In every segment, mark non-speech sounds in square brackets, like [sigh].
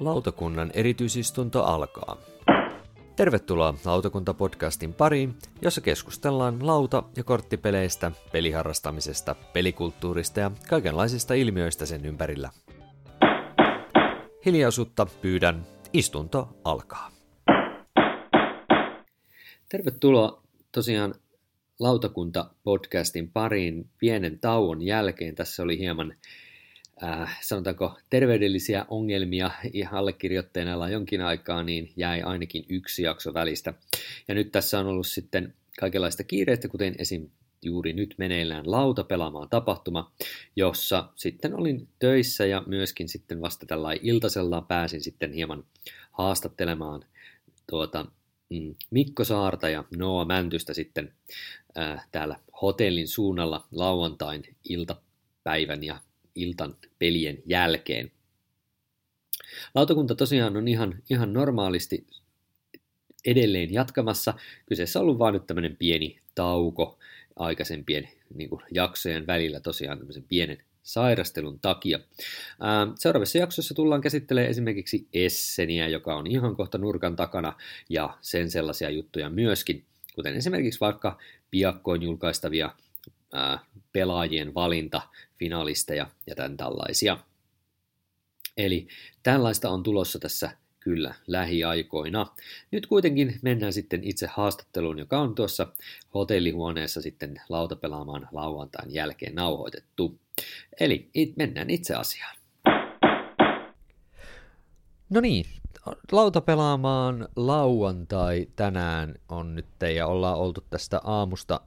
Lautakunnan erityisistunto alkaa. Tervetuloa Lautakunta-podcastin pariin, jossa keskustellaan lauta- ja korttipeleistä, peliharrastamisesta, pelikulttuurista ja kaikenlaisista ilmiöistä sen ympärillä. Hiljaisuutta pyydän, istunto alkaa. Tervetuloa tosiaan Lautakunta-podcastin pariin pienen tauon jälkeen. Tässä oli hieman äh, sanotaanko terveydellisiä ongelmia ja allekirjoittajana jonkin aikaa, niin jäi ainakin yksi jakso välistä. Ja nyt tässä on ollut sitten kaikenlaista kiireistä, kuten esim. juuri nyt meneillään lauta pelaamaan tapahtuma, jossa sitten olin töissä ja myöskin sitten vasta tällä iltasella pääsin sitten hieman haastattelemaan tuota, Mikko Saarta ja Noa Mäntystä sitten äh, täällä hotellin suunnalla lauantain iltapäivän ja iltan pelien jälkeen. Lautakunta tosiaan on ihan, ihan normaalisti edelleen jatkamassa. Kyseessä on ollut vain nyt tämmöinen pieni tauko aikaisempien niin kuin, jaksojen välillä tosiaan tämmöisen pienen sairastelun takia. Seuraavassa jaksossa tullaan käsittelemään esimerkiksi Esseniä, joka on ihan kohta nurkan takana, ja sen sellaisia juttuja myöskin, kuten esimerkiksi vaikka piakkoin julkaistavia pelaajien valinta, finalisteja ja tämän tällaisia. Eli tällaista on tulossa tässä kyllä lähiaikoina. Nyt kuitenkin mennään sitten itse haastatteluun, joka on tuossa hotellihuoneessa sitten lautapelaamaan lauantain jälkeen nauhoitettu. Eli it, mennään itse asiaan. No niin, lautapelaamaan lauantai tänään on nyt ja ollaan oltu tästä aamusta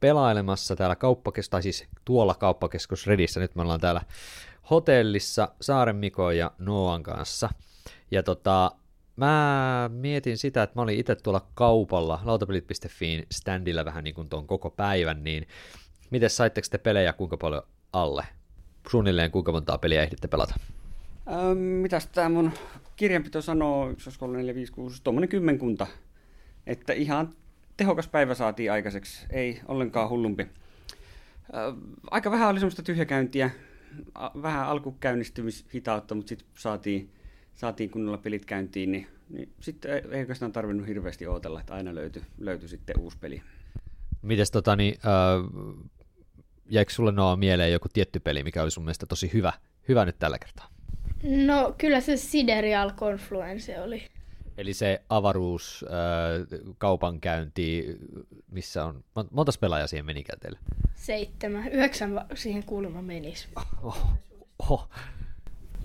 pelailemassa täällä kauppakeskus, tai siis tuolla kauppakeskus Redissä, nyt me ollaan täällä hotellissa Saaren Miko ja Noan kanssa. Ja tota, mä mietin sitä, että mä olin itse tuolla kaupalla, lautapelit.fiin standilla vähän niin kuin tuon koko päivän, niin miten saitteko te pelejä kuinka paljon alle? Suunnilleen kuinka montaa peliä ehditte pelata? Ähm, mitäs tämä mun kirjanpito sanoo, 1, 3, 4, 5, 6, tuommoinen kymmenkunta. Että ihan tehokas päivä saatiin aikaiseksi, ei ollenkaan hullumpi. Aika vähän oli semmoista tyhjäkäyntiä, vähän alkukäynnistymishitautta, mutta sitten saatiin, saatiin kunnolla pelit käyntiin, niin, niin sitten ei oikeastaan tarvinnut hirveästi odotella, että aina löytyi, löytyi sitten uusi peli. Mites tota, niin, äh, jäikö sulle Noa mieleen joku tietty peli, mikä oli sun mielestä tosi hyvä, hyvä nyt tällä kertaa? No kyllä se Siderial Confluence oli. Eli se avaruus, äh, kaupankäynti, missä on, monta pelaajaa siihen meni teille? Seitsemän, yhdeksän siihen kuulemma menisi. Oh, oh.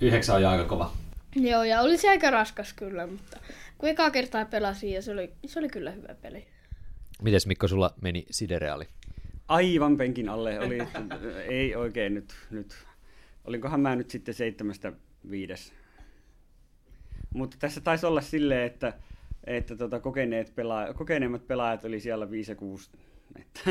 Yhdeksän on aika kova. Joo, ja olisi aika raskas kyllä, mutta kun eka kertaa pelasin, ja se oli, se oli kyllä hyvä peli. Mites Mikko, sulla meni Sidereali? Aivan penkin alle. Oli, [laughs] ei oikein nyt, nyt. Olinkohan mä nyt sitten seitsemästä viides mutta tässä taisi olla silleen, että, että tota, kokeneet pelaa, kokeneemmat pelaajat oli siellä 5 ja 6. [laughs] Että,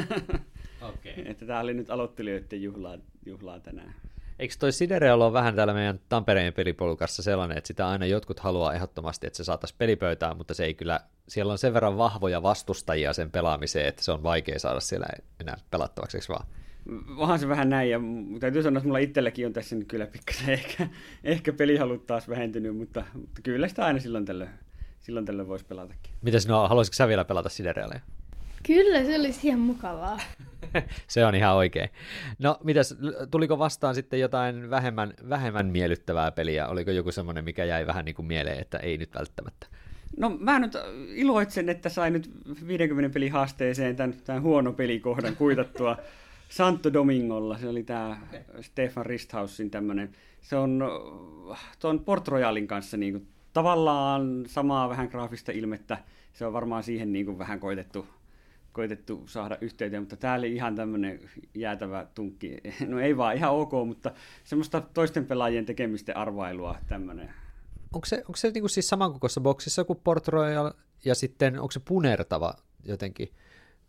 okay. että tämä oli nyt aloittelijoiden juhlaa, juhlaa tänään. Eikö toi Sidereal ole vähän täällä meidän Tampereen pelipolukassa sellainen, että sitä aina jotkut haluaa ehdottomasti, että se saataisiin pelipöytään, mutta se ei kyllä, siellä on sen verran vahvoja vastustajia sen pelaamiseen, että se on vaikea saada siellä enää pelattavaksi, vaan? onhan se vähän näin, ja täytyy sanoa, että mulla itselläkin on tässä nyt kyllä pikkasen ehkä, ehkä pelihalut taas vähentynyt, mutta, mutta kyllä sitä aina silloin tällöin, silloin tällöin voisi pelatakin. Mites no, haluaisitko sä vielä pelata Siderealeja? Kyllä, se olisi ihan mukavaa. [laughs] se on ihan oikein. No, mitäs, tuliko vastaan sitten jotain vähemmän, vähemmän miellyttävää peliä? Oliko joku semmoinen, mikä jäi vähän niin kuin mieleen, että ei nyt välttämättä? No mä nyt iloitsen, että sain nyt 50 pelin haasteeseen tämän, tämän huono pelikohdan kuitattua. [laughs] Santo Domingolla, se oli tämä Stefan Risthausin tämmöinen, se on tuon Port Royalin kanssa niin kuin, tavallaan samaa vähän graafista ilmettä, se on varmaan siihen niin kuin, vähän koitettu, koitettu saada yhteyteen, mutta tämä oli ihan tämmöinen jäätävä tunkki, [laughs] no ei vaan ihan ok, mutta semmoista toisten pelaajien tekemisten arvailua tämmöinen. Onko se, onko se niin kuin siis samankokoisessa boksissa kuin Port Royal ja sitten onko se punertava jotenkin?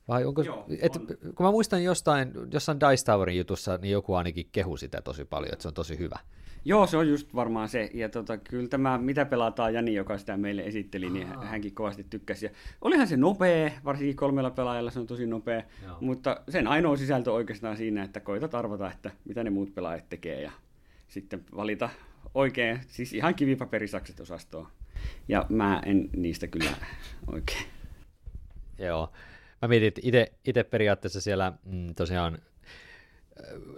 Vai onko, Joo, et, on. Kun mä muistan jostain, jossain Dice Towerin jutussa, niin joku ainakin kehu sitä tosi paljon, että se on tosi hyvä. Joo, se on just varmaan se. Ja tota, kyllä tämä, mitä pelataan Jani, joka sitä meille esitteli, niin Aa. hänkin kovasti tykkäsi. Ja olihan se nopea, varsinkin kolmella pelaajalla se on tosi nopea, Joo. mutta sen ainoa sisältö oikeastaan siinä, että koitat arvata, että mitä ne muut pelaajat tekee ja sitten valita oikein, siis ihan kivipaperisakset osastoon. Ja mä en niistä kyllä oikein. Joo. Mä mietin, että ite periaatteessa siellä mm, tosiaan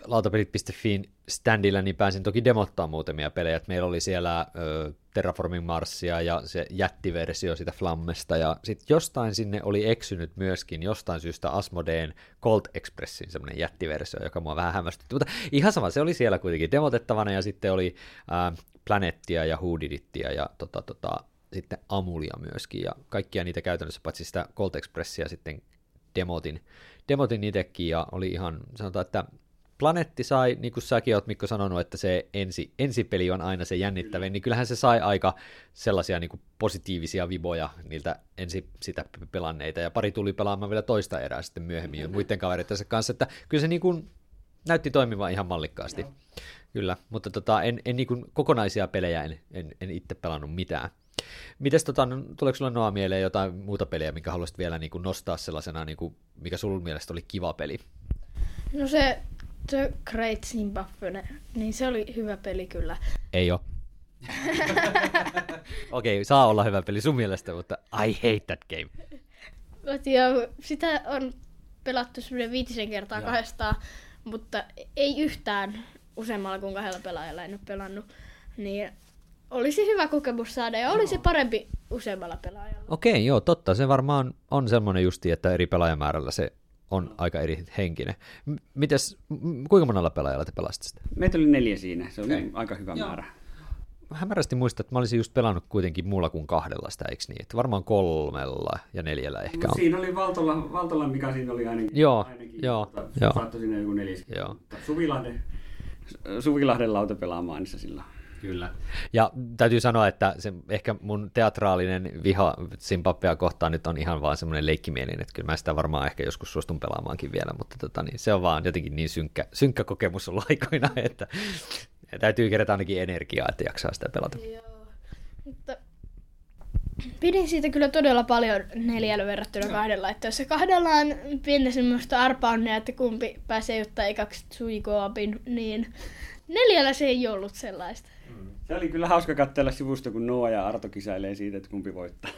lautapelit.fiin standilla niin pääsin toki demottaa muutamia pelejä. Et meillä oli siellä ö, Terraforming Marsia ja se jättiversio sitä Flammesta ja sitten jostain sinne oli eksynyt myöskin jostain syystä Asmodeen Colt Expressin semmoinen jättiversio, joka mua vähän hämmästytti. Mutta ihan sama, se oli siellä kuitenkin demotettavana ja sitten oli äh, Planettia ja Hoodidittia ja tota, tota, sitten Amulia myöskin ja kaikkia niitä käytännössä, paitsi sitä Colt Expressia sitten demotin, demotin itsekin ja oli ihan, sanotaan, että Planetti sai, niin kuin säkin oot Mikko sanonut, että se ensi, ensipeli on aina se jännittävin, niin kyllähän se sai aika sellaisia niin kuin positiivisia viboja niiltä ensi sitä pelanneita, ja pari tuli pelaamaan vielä toista erää sitten myöhemmin jo muiden kavereittensa kanssa, että kyllä se niin kuin näytti toimivan ihan mallikkaasti. Joo. Kyllä, mutta tota, en, en niin kuin kokonaisia pelejä en, en, en itse pelannut mitään. Mites tota, no, tuleeko sulla Noa mieleen jotain muuta peliä, mikä haluaisit vielä niin kuin nostaa sellaisena, niin kuin, mikä sun mielestä oli kiva peli? No se The Great Zimbabwe, niin se oli hyvä peli kyllä. Ei ole. [laughs] Okei, okay, saa olla hyvä peli sun mielestä, mutta I hate that game. Mä tiedän, sitä on pelattu semmoinen viitisen kertaa Joo. kahdestaan, mutta ei yhtään useammalla kuin kahdella pelaajalla en ole pelannut. Niin olisi hyvä kokemus saada ja olisi parempi useammalla pelaajalla. Okei, okay, joo, totta. Se varmaan on semmoinen justi, että eri pelaajamäärällä se on aika eri henkinen. M- Mites, m- kuinka monella pelaajalla te pelasitte sitä? Meitä oli neljä siinä, se oli okay. aika hyvä Joo. määrä. Hämärästi muistan, että mä olisin just pelannut kuitenkin muulla kuin kahdella sitä, eikö niin? Että varmaan kolmella ja neljällä ehkä No, on. siinä oli Valtola, Valtola, mikä siinä oli ainakin. Joo, ainakin joo, tota, joo. Saattoi siinä joku neljäs. Joo. Mutta Suvilahden, Suvilahden lauta pelaamaan niissä silloin. Kyllä. Ja täytyy sanoa, että se, ehkä mun teatraalinen viha Zimbabwea kohtaan nyt on ihan vaan semmoinen leikkimielinen, että kyllä mä sitä varmaan ehkä joskus suostun pelaamaankin vielä, mutta tota, niin, se on vaan jotenkin niin synkkä, synkkä kokemus ollut [laughs] aikoina, että täytyy kerätä ainakin energiaa, että jaksaa sitä pelata. Joo. Mutta pidin siitä kyllä todella paljon neljällä verrattuna kahdella. Että jos se kahdella on pientä semmoista arpaunnia, että kumpi pääsee ottaa ekaksi suikoapin, niin neljällä se ei ollut sellaista. Se oli kyllä hauska katsella sivusta, kun Noa ja Arto kisailee siitä, että kumpi voittaa.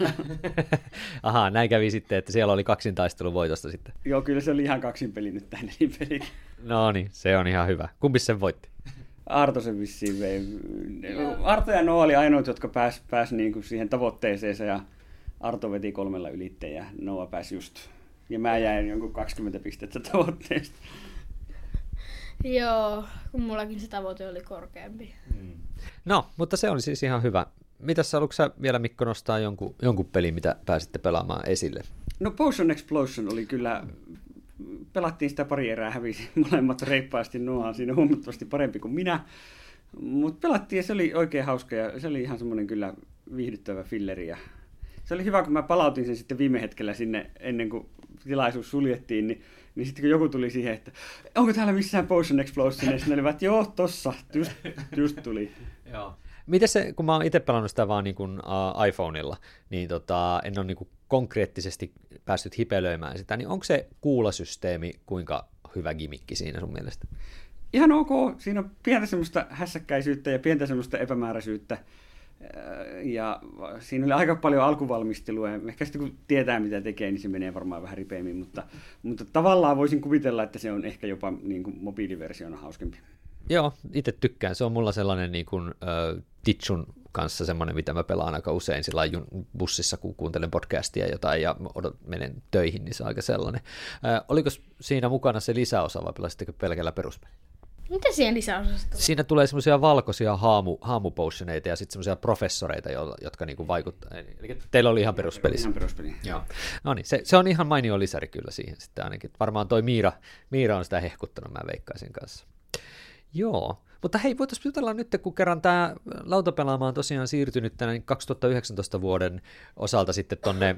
[laughs] Ahaa, näin kävi sitten, että siellä oli kaksintaistelu voitosta sitten. Joo, kyllä se oli ihan kaksin peli nyt tämä nelipeli. No niin, se on ihan hyvä. Kumpi sen voitti? Arto se vissiin vei. Arto ja Noa oli ainoat, jotka pääs, pääs niinku siihen tavoitteeseen ja Arto veti kolmella ylitteen ja Noa pääsi just. Ja mä jäin jonkun 20 pistettä tavoitteesta. Joo, kun mullakin se tavoite oli korkeampi. No, mutta se oli siis ihan hyvä. Mitäs haluatko sä vielä Mikko nostaa jonkun, jonkun pelin, mitä pääsitte pelaamaan esille? No Potion Explosion oli kyllä, pelattiin sitä pari erää, hävisi [laughs] molemmat reippaasti, Noa on siinä huomattavasti parempi kuin minä. Mutta pelattiin ja se oli oikein hauska ja se oli ihan semmoinen kyllä viihdyttävä filleri. Ja se oli hyvä, kun mä palautin sen sitten viime hetkellä sinne ennen kuin tilaisuus suljettiin, niin, niin sitten kun joku tuli siihen, että onko täällä missään Potion Explosion, sitten ne olivat, joo, tossa, just, just tuli. [laughs] Joo. Miten se, kun mä oon itse pelannut sitä vaan niin kuin, uh, iPhoneilla, niin tota, en ole niin kuin konkreettisesti päässyt hipelöimään sitä, niin onko se kuulasysteemi kuinka hyvä gimikki siinä sun mielestä? ihan ok. Siinä on pientä semmoista hässäkkäisyyttä ja pientä semmoista epämääräisyyttä. Äh, Ja siinä oli aika paljon alkuvalmistelua. Ehkä sitten kun tietää, mitä tekee, niin se menee varmaan vähän ripeämmin. Mutta, mutta tavallaan voisin kuvitella, että se on ehkä jopa niin kuin mobiiliversiona hauskempi. Joo, itse tykkään. Se on mulla sellainen niin kuin, uh, Titsun kanssa semmoinen, mitä mä pelaan aika usein sillä bussissa, kun kuuntelen podcastia jotain ja odot, menen töihin, niin se on aika sellainen. Uh, oliko siinä mukana se lisäosa vai pelasitteko pelkällä peruspeli? Mitä siihen lisäosasta tulee? Siinä tulee semmoisia valkoisia haamu, haamupotioneita ja sitten semmoisia professoreita, jo- jotka niinku vaikuttaa. Eli teillä oli ihan peruspelissä. Ihan peruspeli. Joo. No niin, se, se, on ihan mainio lisäri kyllä siihen sitten ainakin. Varmaan toi Miira, Miira on sitä hehkuttanut, mä veikkaisin kanssa. Joo, mutta hei, voitaisiin jutella nyt, kun kerran tämä lautapelaama on tosiaan siirtynyt tänne 2019 vuoden osalta sitten tonne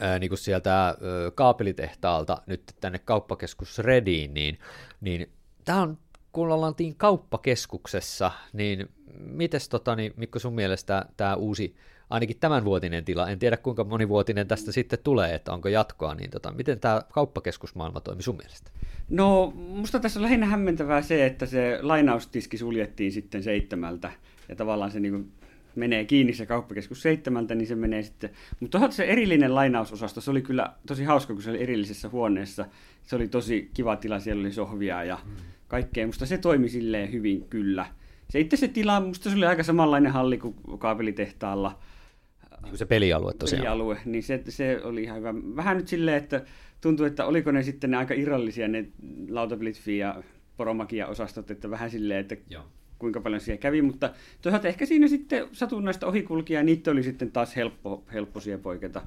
ää, niin kuin sieltä ää, kaapelitehtaalta nyt tänne kauppakeskus Rediin, niin, niin tämä on kun ollaan kauppakeskuksessa, niin mites tota, niin Mikko sun mielestä tämä uusi, ainakin tämänvuotinen tila, en tiedä kuinka monivuotinen tästä sitten tulee, että onko jatkoa, niin tota, miten tämä kauppakeskusmaailma toimi sun mielestä? No, musta tässä on lähinnä hämmentävää se, että se lainaustiski suljettiin sitten seitsemältä, ja tavallaan se niin menee kiinni se kauppakeskus seitsemältä, niin se menee sitten... Mutta toisaalta se erillinen lainausosasto, se oli kyllä tosi hauska, kun se oli erillisessä huoneessa. Se oli tosi kiva tila, siellä oli sohvia ja kaikkea. Musta se toimi silleen hyvin kyllä. Se itse se tila, musta se oli aika samanlainen halli kuin kaapelitehtaalla. Niin kuin se pelialue tosiaan. Pelialue, niin se, se oli ihan hyvä. Vähän nyt silleen, että tuntuu, että oliko ne sitten ne aika irrallisia ne lautapelit ja poromakia osastot, että vähän silleen, että Joo kuinka paljon siellä kävi, mutta toisaalta ehkä siinä sitten satunnaista ohikulkia ja niitä oli sitten taas helppo, helppo poiketa.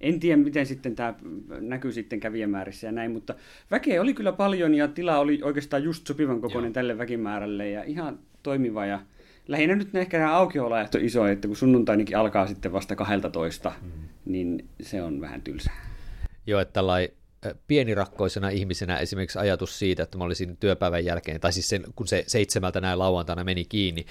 En tiedä, miten sitten tämä näkyy sitten kävijämäärissä ja näin, mutta väkeä oli kyllä paljon ja tila oli oikeastaan just sopivan kokoinen Joo. tälle väkimäärälle ja ihan toimiva ja lähinnä nyt ne ehkä nämä aukioloajat on iso, että kun sunnuntainikin alkaa sitten vasta 12, mm. niin se on vähän tylsää. Joo, että tällainen pienirakkoisena ihmisenä esimerkiksi ajatus siitä, että mä olisin työpäivän jälkeen, tai siis sen, kun se seitsemältä näin lauantaina meni kiinni,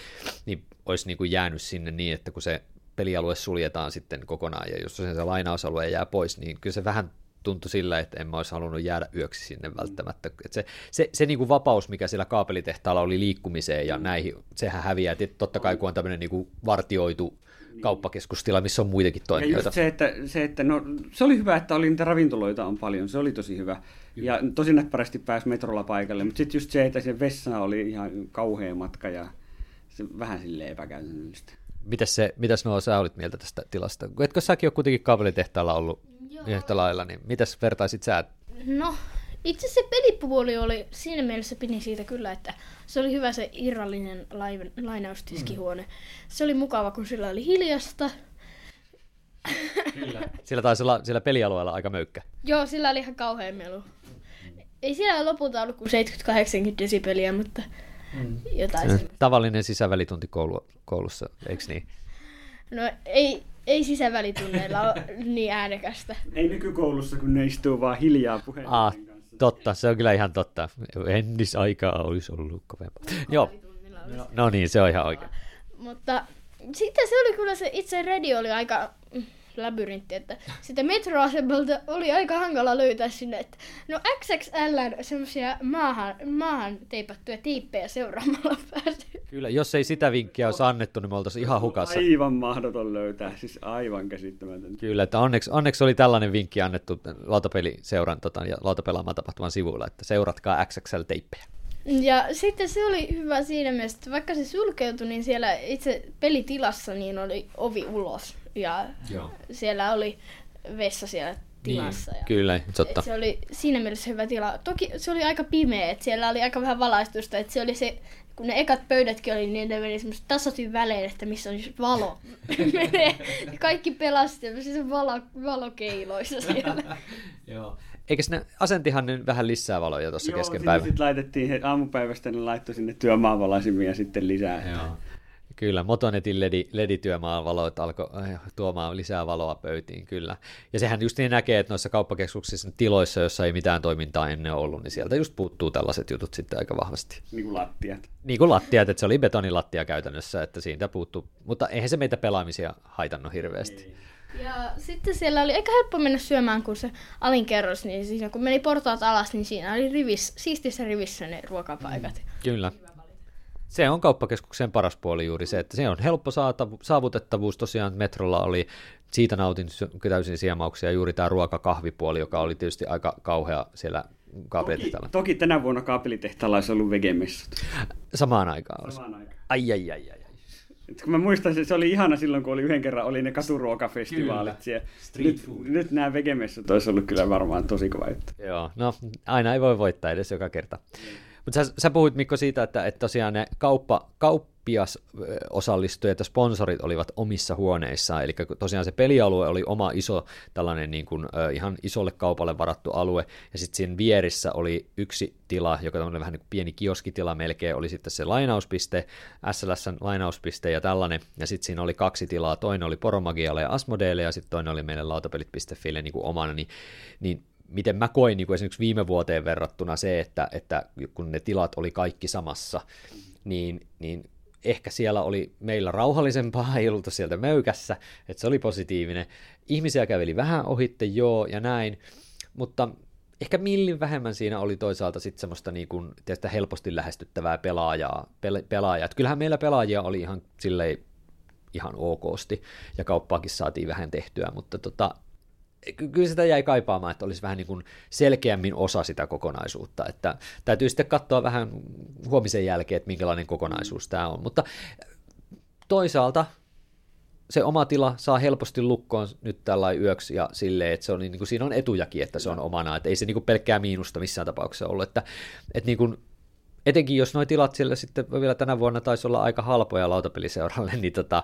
niin olisi niin kuin jäänyt sinne niin, että kun se pelialue suljetaan sitten kokonaan, ja jos se, se lainausalue jää pois, niin kyllä se vähän tuntui sillä, että en mä olisi halunnut jäädä yöksi sinne välttämättä. Et se se, se niin kuin vapaus, mikä siellä kaapelitehtaalla oli liikkumiseen ja näihin, sehän häviää. Et totta kai kun on tämmöinen niin kuin vartioitu kauppakeskustila, missä on muitakin toimijoita. Ja se, että, se, että no, se oli hyvä, että oli niitä ravintoloita on paljon, se oli tosi hyvä. Ja tosi näppärästi pääsi metrolla paikalle, mutta sitten just se, että se vessa oli ihan kauhea matka ja se vähän silleen epäkäytännöllistä. Mitäs, se, mitäs Noa, sä olit mieltä tästä tilasta? Etkö säkin ole kuitenkin kaapelitehtaalla ollut Joo. yhtä lailla, niin mitäs vertaisit sä? No, itse se pelipuoli oli, siinä mielessä pidin siitä kyllä, että se oli hyvä se irrallinen lainaustiskihuone. Mm. Se oli mukava, kun sillä oli hiljasta. Kyllä. [laughs] Sillä taisi olla siellä pelialueella aika möykkä. Joo, sillä oli ihan kauhean melu. Ei siellä lopulta ollut kuin 70-80 desibeliä, mutta mm. jotain. Tavallinen sisävälitunti koulu, koulussa, eikö niin? No ei, ei sisävälitunneilla ole [laughs] niin äänekästä. Ei nykykoulussa, kun ne istuu vaan hiljaa puheen. Ah, Totta, se on kyllä ihan totta. Ennisaikaa olisi ollut kovempaa. Joo. No, no niin, se on ihan oikein. Mutta sitten se oli kyllä se itse radio oli aika labyrintti, että sitä metroasemalta oli aika hankala löytää sinne, että no XXL semmoisia maahan, maahan teipattuja tiippejä seuraamalla [laughs] pääsi. Kyllä, jos ei sitä vinkkiä olisi annettu, niin me oltaisiin ihan hukassa. Aivan mahdoton löytää, siis aivan käsittämätön. Kyllä, että onneksi, onneksi oli tällainen vinkki annettu lautapeliseuran tota, ja lautapelaamaan tapahtuvan sivuilla, että seuratkaa XXL-teippejä. Ja sitten se oli hyvä siinä mielessä, että vaikka se sulkeutui, niin siellä itse pelitilassa niin oli ovi ulos. Ja Joo. siellä oli vessa siellä tilassa. Niin, ja kyllä, totta. Se oli siinä mielessä hyvä tila. Toki se oli aika pimeä, että siellä oli aika vähän valaistusta. Että se oli se, kun ne ekat pöydätkin oli, niin ne meni semmoista tasotin välein, että missä on valo. [laughs] Kaikki pelasti semmoisissa valo, valokeiloissa siellä. [laughs] Joo. Eikö ne asentihan ne vähän lisää valoja tuossa kesken päivän? Joo, sitten laitettiin aamupäivästä, ne laittoi sinne työmaanvalaisimia sitten lisää. Joo. Kyllä, Motonetin LED, LED-työmaavalot alkoi äh, tuomaan lisää valoa pöytiin, kyllä. Ja sehän just niin näkee, että noissa kauppakeskuksissa tiloissa, joissa ei mitään toimintaa ennen ollut, niin sieltä just puuttuu tällaiset jutut sitten aika vahvasti. Niin kuin lattiat. Niin kuin lattiat, että se oli betonilattia käytännössä, että siitä puuttuu. Mutta eihän se meitä pelaamisia haitannut hirveästi. Ei. Ja sitten siellä oli aika helppo mennä syömään, kun se alinkerros, niin siinä kun meni portaat alas, niin siinä oli rivis, siistissä rivissä ne ruokapaikat. Mm, kyllä. Se on kauppakeskuksen paras puoli juuri se, että se on helppo saavutettavuus. Tosiaan metrolla oli, siitä nautin täysin siemauksia, juuri tämä ruokakahvipuoli, joka oli tietysti aika kauhea siellä kaapelitehtaalla. Toki, toki tänä vuonna kaapelitehtaalla olisi ollut vegemessut. Samaan aikaan. Samaan aikaan. Ai, ai, ai, ai. Et kun mä muistan, se oli ihana silloin, kun oli yhden kerran oli ne katuruokafestivaalit siellä. Nyt, nyt nämä vegemessut olisi ollut kyllä varmaan tosi kova juttu. Joo, no aina ei voi voittaa edes joka kerta. Mutta sä, sä puhuit Mikko siitä, että, että tosiaan ne kauppa, kauppias osallistujat ja sponsorit olivat omissa huoneissaan, eli tosiaan se pelialue oli oma iso tällainen niin kuin, ihan isolle kaupalle varattu alue, ja sitten siinä vierissä oli yksi tila, joka on vähän niin kuin pieni kioskitila melkein, oli sitten se lainauspiste, SLSn lainauspiste ja tällainen, ja sitten siinä oli kaksi tilaa, toinen oli Poromagialle ja Asmodeelle, ja sitten toinen oli meille lautapelit.fille niin kuin omana, niin, niin miten mä koin niin kuin esimerkiksi viime vuoteen verrattuna se, että, että kun ne tilat oli kaikki samassa, niin, niin ehkä siellä oli meillä rauhallisempaa, [laughs] ei ollut sieltä möykässä, että se oli positiivinen. Ihmisiä käveli vähän ohitte, joo, ja näin, mutta ehkä millin vähemmän siinä oli toisaalta sitten semmoista niin kuin, tietysti helposti lähestyttävää pelaajaa. Pel- pelaajaa. kyllähän meillä pelaajia oli ihan silleen ihan okosti, ja kauppaakin saatiin vähän tehtyä, mutta tota, kyllä sitä jäi kaipaamaan, että olisi vähän niin kuin selkeämmin osa sitä kokonaisuutta, että täytyy sitten katsoa vähän huomisen jälkeen, että minkälainen kokonaisuus tämä on, mutta toisaalta se oma tila saa helposti lukkoon nyt tällä yöksi ja silleen, että se on, niin kuin, siinä on etujakin, että se on omana, että ei se niin kuin pelkkää miinusta missään tapauksessa ollut, että, että niin kuin, etenkin jos nuo tilat siellä sitten vielä tänä vuonna taisi olla aika halpoja lautapeliseuralle, [laughs] niin tota,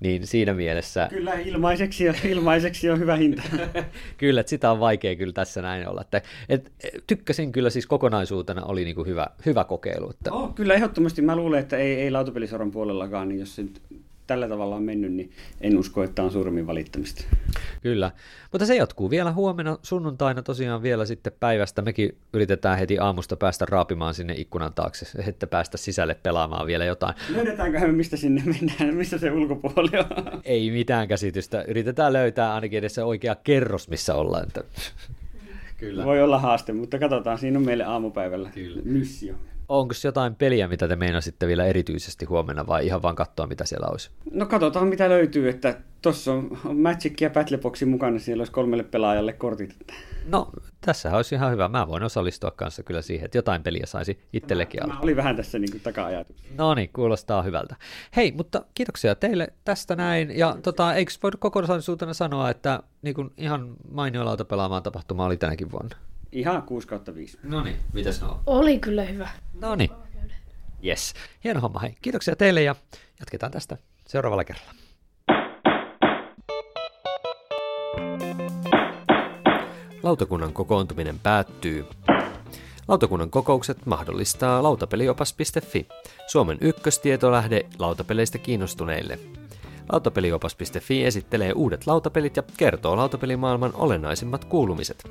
niin siinä mielessä... Kyllä, ilmaiseksi, ilmaiseksi on hyvä hinta. [laughs] kyllä, että sitä on vaikea kyllä tässä näin olla. Että, et, tykkäsin kyllä siis kokonaisuutena, oli niin kuin hyvä, hyvä kokeilu. Että... Oh, kyllä ehdottomasti. Mä luulen, että ei, ei lautapelisoron puolellakaan, niin jos se tällä tavalla on mennyt, niin en usko, että on surmin valittamista. Kyllä, mutta se jatkuu vielä huomenna sunnuntaina tosiaan vielä sitten päivästä. Mekin yritetään heti aamusta päästä raapimaan sinne ikkunan taakse, että päästä sisälle pelaamaan vielä jotain. Löydetäänkö me mistä sinne mennään, missä se ulkopuoli on? Ei mitään käsitystä. Yritetään löytää ainakin edes se oikea kerros, missä ollaan. Että... Kyllä. Voi olla haaste, mutta katsotaan, siinä on meille aamupäivällä Kyllä. missio. Onko jotain peliä, mitä te meinasitte vielä erityisesti huomenna vai ihan vaan katsoa, mitä siellä olisi? No katsotaan, mitä löytyy. Että tuossa on, Magic ja Battleboxin mukana, siellä olisi kolmelle pelaajalle kortit. No, tässä olisi ihan hyvä. Mä voin osallistua kanssa kyllä siihen, että jotain peliä saisi itsellekin olla. Mä olin vähän tässä niin taka-ajatus. No niin, kuulostaa hyvältä. Hei, mutta kiitoksia teille tästä näin. Ja tota, eikö voi kokonaisuutena sanoa, että niin kuin ihan mainio pelaamaan tapahtuma oli tänäkin vuonna? Ihan 6 kautta 5. No niin, mitäs no? Oli kyllä hyvä. No niin. Yes. Hieno homma. Hei, kiitoksia teille ja jatketaan tästä seuraavalla kerralla. Lautakunnan kokoontuminen päättyy. Lautakunnan kokoukset mahdollistaa lautapeliopas.fi, Suomen ykköstietolähde lautapeleistä kiinnostuneille. Lautapeliopas.fi esittelee uudet lautapelit ja kertoo lautapelimaailman olennaisimmat kuulumiset.